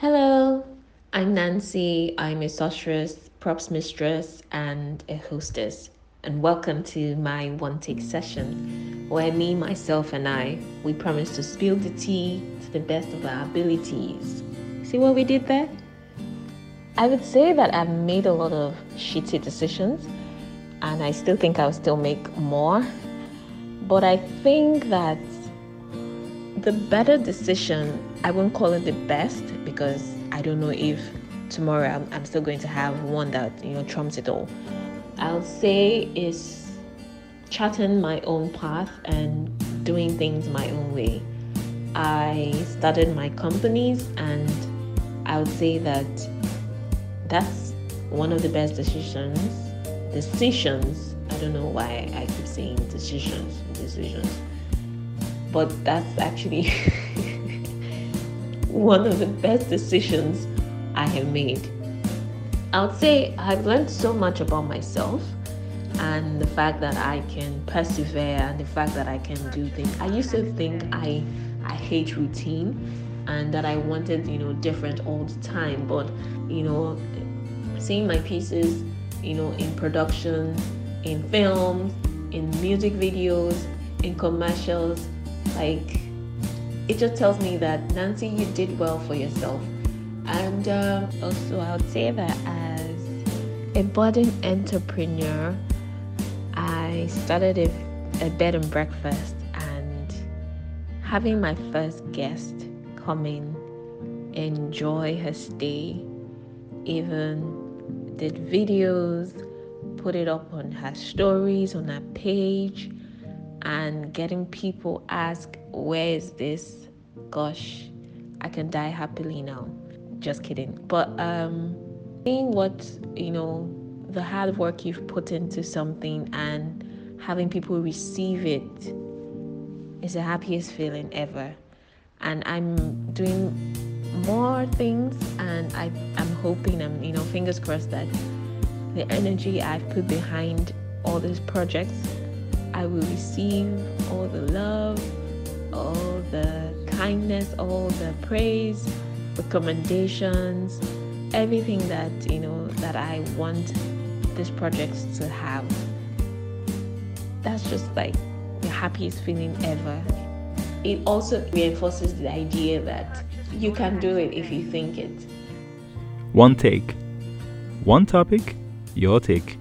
Hello, I'm Nancy. I'm a sorceress, props mistress, and a hostess. And welcome to my one take session where me, myself, and I we promise to spill the tea to the best of our abilities. See what we did there? I would say that I've made a lot of shitty decisions and I still think I'll still make more. But I think that the better decision, I won't call it the best because I don't know if tomorrow I'm, I'm still going to have one that, you know, trumps it all. I'll say is charting my own path and doing things my own way. I started my companies and I would say that that's one of the best decisions. Decisions. I don't know why I keep saying decisions, decisions. But that's actually one of the best decisions I have made. I would say I've learned so much about myself and the fact that I can persevere and the fact that I can do things. I used to think I I hate routine and that I wanted, you know, different all the time. But, you know, seeing my pieces, you know, in production, in films, in music videos, in commercials, like it just tells me that Nancy, you did well for yourself. And uh, also, I would say that as a budding entrepreneur, I started a, a bed and breakfast and having my first guest come in, enjoy her stay, even did videos, put it up on her stories on her page, and getting people ask, Where is this? Gosh, I can die happily now. Just kidding. But um seeing what, you know, the hard work you've put into something and having people receive it is the happiest feeling ever. And I'm doing more things and I, I'm hoping I'm you know fingers crossed that the energy I've put behind all these projects I will receive all the love, all the kindness, all the praise, recommendations, everything that you know that I want this project to have. That's just like the happiest feeling ever. It also reinforces the idea that you can do it if you think it. One take. One topic, your take.